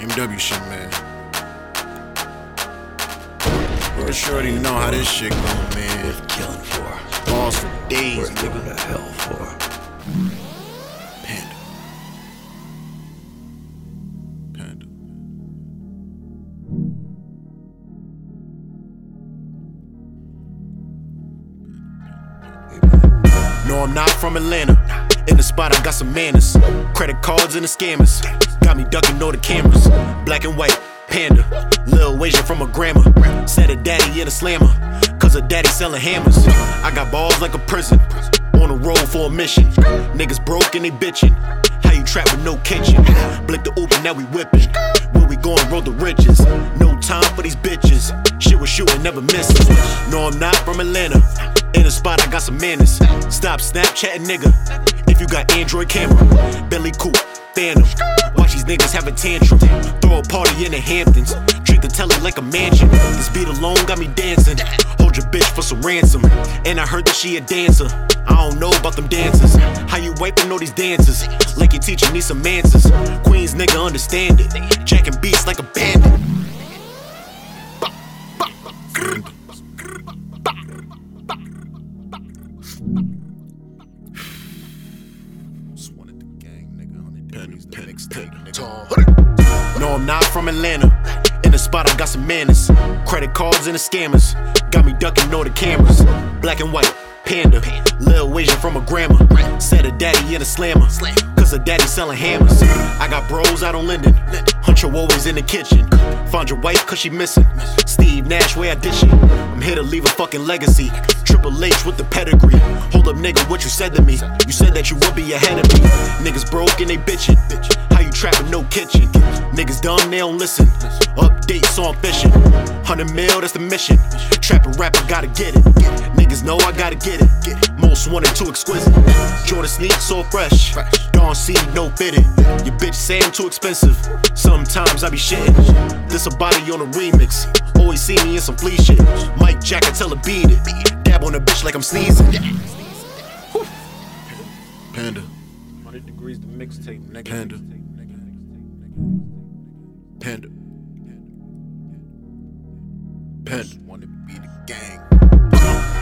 MW shit, man. Real shorty know how this shit go, man. Worth killing for. Balls for days, Worth going nigga. to hell for. Panda. Panda. No, I'm not from Atlanta. In the spot, I got some manners. Credit cards and the scammers. Got me ducking all the cameras. Black and white, panda. Lil Asian from a grandma. Said a daddy in a slammer. Cause her daddy selling hammers. I got balls like a prison. On the road for a mission. Niggas broke and they bitching. How you trap with no kitchen? Blick the Uber, now we whipping. Where we going, roll the riches. No time for these bitches. Shit was shooting, never misses. No, I'm not from Atlanta. In the spot, I got some manners. Stop Snapchatting, nigga. If you got Android camera, Bentley Coupe, Phantom. Watch these niggas have a tantrum. Throw a party in the Hamptons. Treat the telly like a mansion. This beat alone got me dancing. Hold your bitch for some ransom. And I heard that she a dancer. I don't know about them dancers. How you wiping all these dances? Like your teacher needs some answers. Queens nigga understand it. Jacking beats like a bandit. No, I'm not from Atlanta. In the spot, I got some manners. Credit cards and the scammers. Got me ducking all the cameras. Black and white, panda. Lil Asian from a grandma. Said a daddy in a slammer. Cause her daddy selling hammers. I got bros out on Linden. Huncho always in the kitchen. Found your wife cause she missing. Steve Nash, where I dish it. I'm here to leave a fucking legacy. Triple H with the pedigree. Hold up, nigga, what you said to me? You said that you would be ahead of me. Niggas broke and they bitchin'. How you trapping, no kitchen? Niggas dumb, they don't listen. Updates on fishing. 100 mil, that's the mission. Trapper rapper, gotta get it. Niggas know I gotta get it. get Most wanted, too exquisite. Jordan sneaks so fresh. fresh. Dawn seed, no fitted. Your bitch say I'm too expensive. Sometimes I be shitting. This a body on a remix. Always see me in some flea shit. Mike Jack, I tell her beat it. Dab on a bitch like I'm sneezing. Panda. 100 degrees the mixtape, nigga. Panda. Panda. Panda. Wanna be the gang.